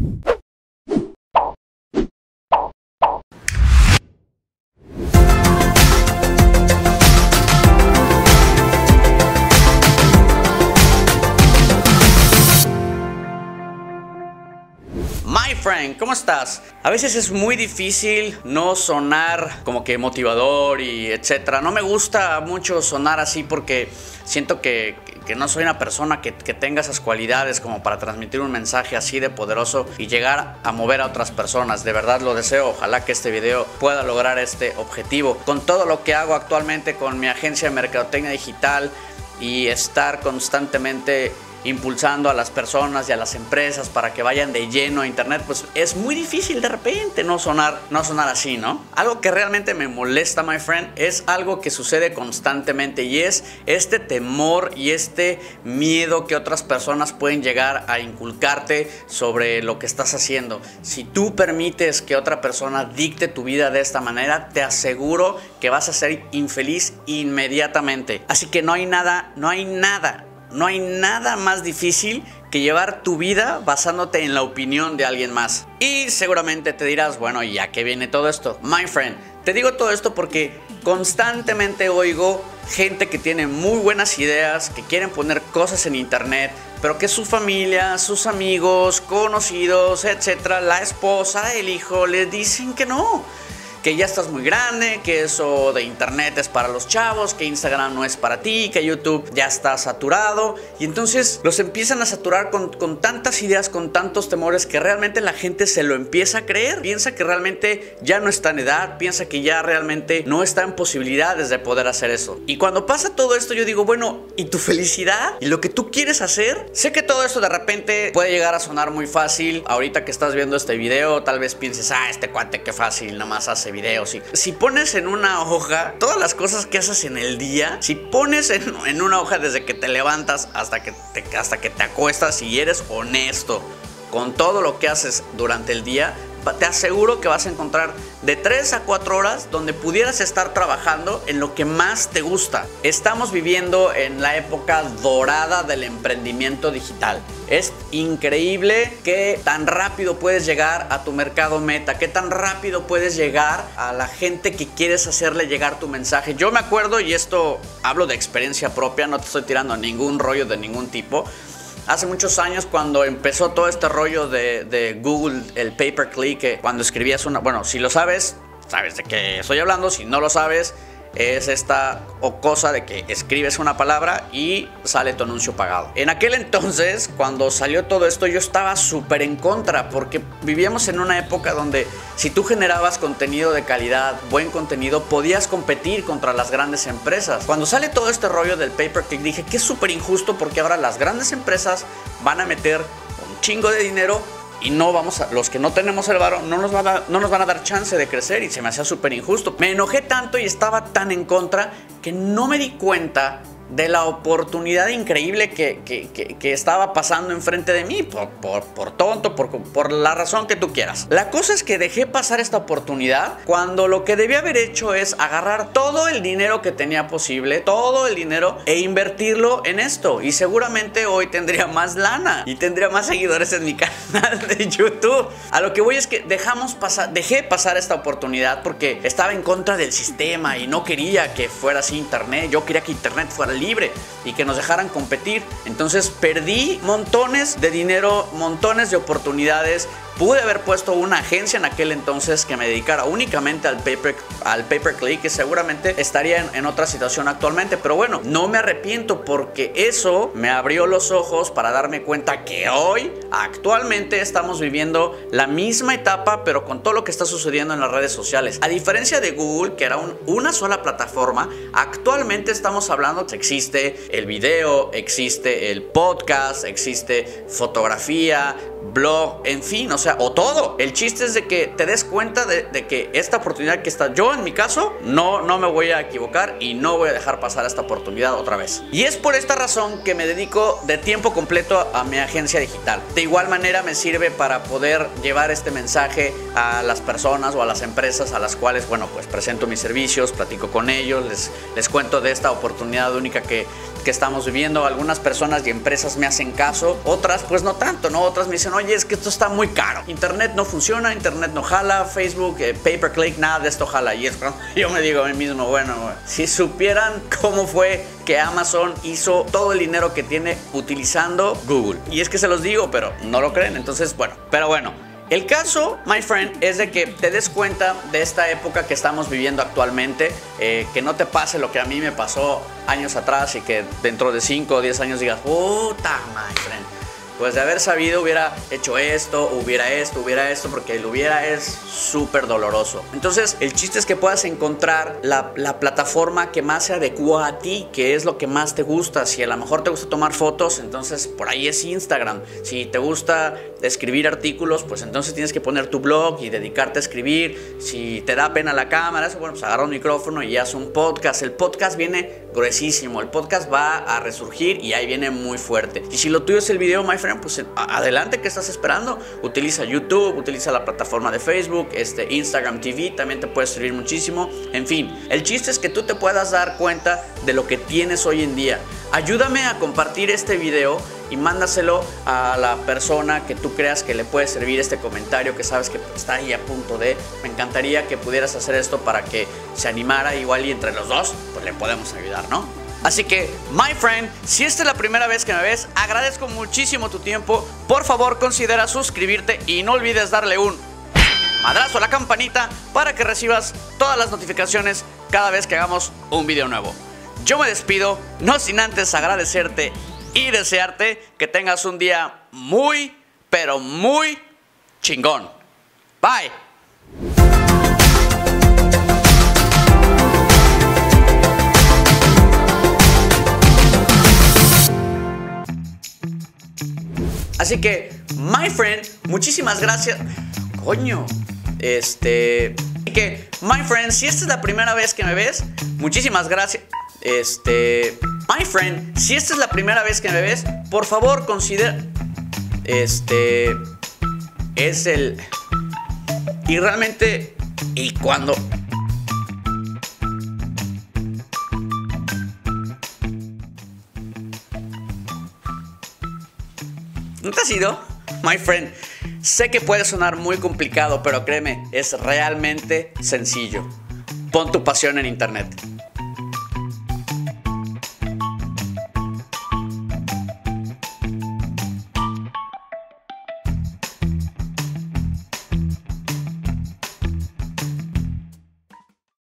you My friend, ¿cómo estás? A veces es muy difícil no sonar como que motivador y etcétera. No me gusta mucho sonar así porque siento que, que no soy una persona que, que, tenga esas cualidades como para transmitir un mensaje así de poderoso y llegar a mover a otras personas. De verdad lo deseo. Ojalá que este video pueda lograr este objetivo. Con todo lo que hago actualmente con mi agencia de mercadotecnia digital y estar constantemente impulsando a las personas y a las empresas para que vayan de lleno a internet, pues es muy difícil de repente no sonar, no sonar así, ¿no? Algo que realmente me molesta, my friend, es algo que sucede constantemente y es este temor y este miedo que otras personas pueden llegar a inculcarte sobre lo que estás haciendo. Si tú permites que otra persona dicte tu vida de esta manera, te aseguro que vas a ser infeliz inmediatamente. Así que no hay nada, no hay nada no hay nada más difícil que llevar tu vida basándote en la opinión de alguien más. Y seguramente te dirás, bueno, ¿y a qué viene todo esto? My friend, te digo todo esto porque constantemente oigo gente que tiene muy buenas ideas, que quieren poner cosas en internet, pero que su familia, sus amigos, conocidos, etcétera, la esposa, el hijo, les dicen que no que ya estás muy grande, que eso de internet es para los chavos, que Instagram no es para ti, que YouTube ya está saturado. Y entonces los empiezan a saturar con, con, tantas ideas, con tantos temores, que realmente la gente se lo empieza a creer. Piensa que realmente ya no está en edad, piensa que ya realmente no está en posibilidades de poder hacer eso. Y cuando pasa todo esto, yo digo, bueno, ¿y tu felicidad? ¿Y lo que tú quieres hacer? Sé que todo esto de repente puede llegar a sonar muy fácil. Ahorita que estás viendo este video, tal vez pienses, ah, este cuate qué fácil, nada más hace videos. Y si pones en una hoja todas las cosas que haces en el día, si pones en, en una hoja desde que te levantas hasta que te, hasta que te acuestas y eres honesto con todo lo que haces durante el día, te aseguro que vas a encontrar de 3 a 4 horas donde pudieras estar trabajando en lo que más te gusta. Estamos viviendo en la época dorada del emprendimiento digital. Es increíble que tan rápido puedes llegar a tu mercado meta, que tan rápido puedes llegar a la gente que quieres hacerle llegar tu mensaje. Yo me acuerdo, y esto hablo de experiencia propia, no te estoy tirando ningún rollo de ningún tipo hace muchos años cuando empezó todo este rollo de, de Google, el pay per click, que cuando escribías una, bueno, si lo sabes, sabes de qué estoy hablando, si no lo sabes, es esta o cosa de que escribes una palabra y sale tu anuncio pagado. En aquel entonces, cuando salió todo esto, yo estaba súper en contra porque vivíamos en una época donde si tú generabas contenido de calidad, buen contenido, podías competir contra las grandes empresas. Cuando sale todo este rollo del pay per click, dije que es súper injusto porque ahora las grandes empresas van a meter un chingo de dinero y no vamos a, los que no tenemos el varo, no nos, van a, no nos van a dar chance de crecer y se me hacía súper injusto. Me enojé tanto y estaba tan en contra que no me di cuenta de la oportunidad increíble que, que, que, estaba pasando enfrente de mí, por, por, por tonto, por, por, la razón que tú quieras. La cosa es que dejé pasar esta oportunidad cuando lo que debía haber hecho es agarrar todo el dinero que tenía posible, todo el dinero, e invertirlo en esto. Y seguramente hoy tendría más lana y tendría más seguidores en mi canal de YouTube. A lo que voy es que dejamos pasar, dejé pasar esta oportunidad porque estaba en contra del sistema y no quería que fuera así internet. Yo quería que internet fuera libre y que nos dejaran competir. Entonces perdí montones de dinero, montones de oportunidades. Pude haber puesto una agencia en aquel entonces que me dedicara únicamente al paper, al paper click, que seguramente estaría en, otra situación actualmente. Pero bueno, no me arrepiento porque eso me abrió los ojos para darme cuenta que hoy, actualmente, estamos viviendo la misma etapa, pero con todo lo que está sucediendo en las redes sociales. A diferencia de Google, que era un, una sola plataforma, actualmente estamos hablando que existe el video, existe el podcast, existe fotografía, blog, en fin, o sea, o todo. El chiste es de que te des cuenta de, que esta oportunidad que está, yo en mi caso, no, no me voy a equivocar y no voy a dejar pasar esta oportunidad otra vez. Y es por esta razón que me dedico de tiempo completo a mi agencia digital. De igual manera me sirve para poder llevar este mensaje a las personas o a las empresas a las cuales, bueno, pues presento mis servicios, platico con ellos, les, les cuento de esta oportunidad única que, que estamos viviendo. Algunas personas y empresas me hacen caso, otras pues no tanto, ¿no? Otras me dicen, oye, es que esto está muy caro. Internet no funciona, Internet no jala, Facebook, eh, pay per click, nada de esto jala. Y es yo me digo a mí mismo, bueno, si supieran cómo fue que Amazon hizo todo el dinero que tiene utilizando Google. Y es que se los digo, pero no lo creen. Entonces, bueno, pero bueno. El caso, my friend, es de que te des cuenta de esta época que estamos viviendo actualmente, eh, que no te pase lo que a mí me pasó años atrás y que dentro de 5 o 10 años digas, puta, my friend pues de haber sabido hubiera hecho esto, hubiera esto, hubiera esto, porque el hubiera es súper doloroso. Entonces, el chiste es que puedas encontrar la, la, plataforma que más se adecua a ti, que es lo que más te gusta. Si a lo mejor te gusta tomar fotos, entonces por ahí es Instagram. Si te gusta escribir artículos, pues entonces tienes que poner tu blog y dedicarte a escribir. Si te da pena la cámara, eso, bueno, pues agarra un micrófono y haz un podcast. El podcast viene gruesísimo, el podcast va a resurgir y ahí viene muy fuerte. Y si lo tuyo es el video, my friend, pues adelante, ¿qué estás esperando? Utiliza YouTube, utiliza la plataforma de Facebook, este, Instagram TV, también te puede servir muchísimo. En fin, el chiste es que tú te puedas dar cuenta de lo que tienes hoy en día. Ayúdame a compartir este video y mándaselo a la persona que tú creas que le puede servir este comentario, que sabes que está ahí a punto de. Me encantaría que pudieras hacer esto para que se animara igual y entre los dos, pues le podemos ayudar, ¿no? Así que, my friend, si esta es la primera vez que me ves, agradezco muchísimo tu tiempo. Por favor, considera suscribirte y no olvides darle un madrazo a la campanita para que recibas todas las notificaciones cada vez que hagamos un video nuevo. Yo me despido, no sin antes agradecerte y desearte que tengas un día muy, pero muy chingón. Bye. Así que, my friend, muchísimas gracias. Coño. Este. Así que, my friend, si esta es la primera vez que me ves, muchísimas gracias. Este. My friend, si esta es la primera vez que me ves, por favor considera. Este. Es el. Y realmente. Y cuando. ¿No te has ido? My friend, sé que puede sonar muy complicado, pero créeme, es realmente sencillo. Pon tu pasión en internet.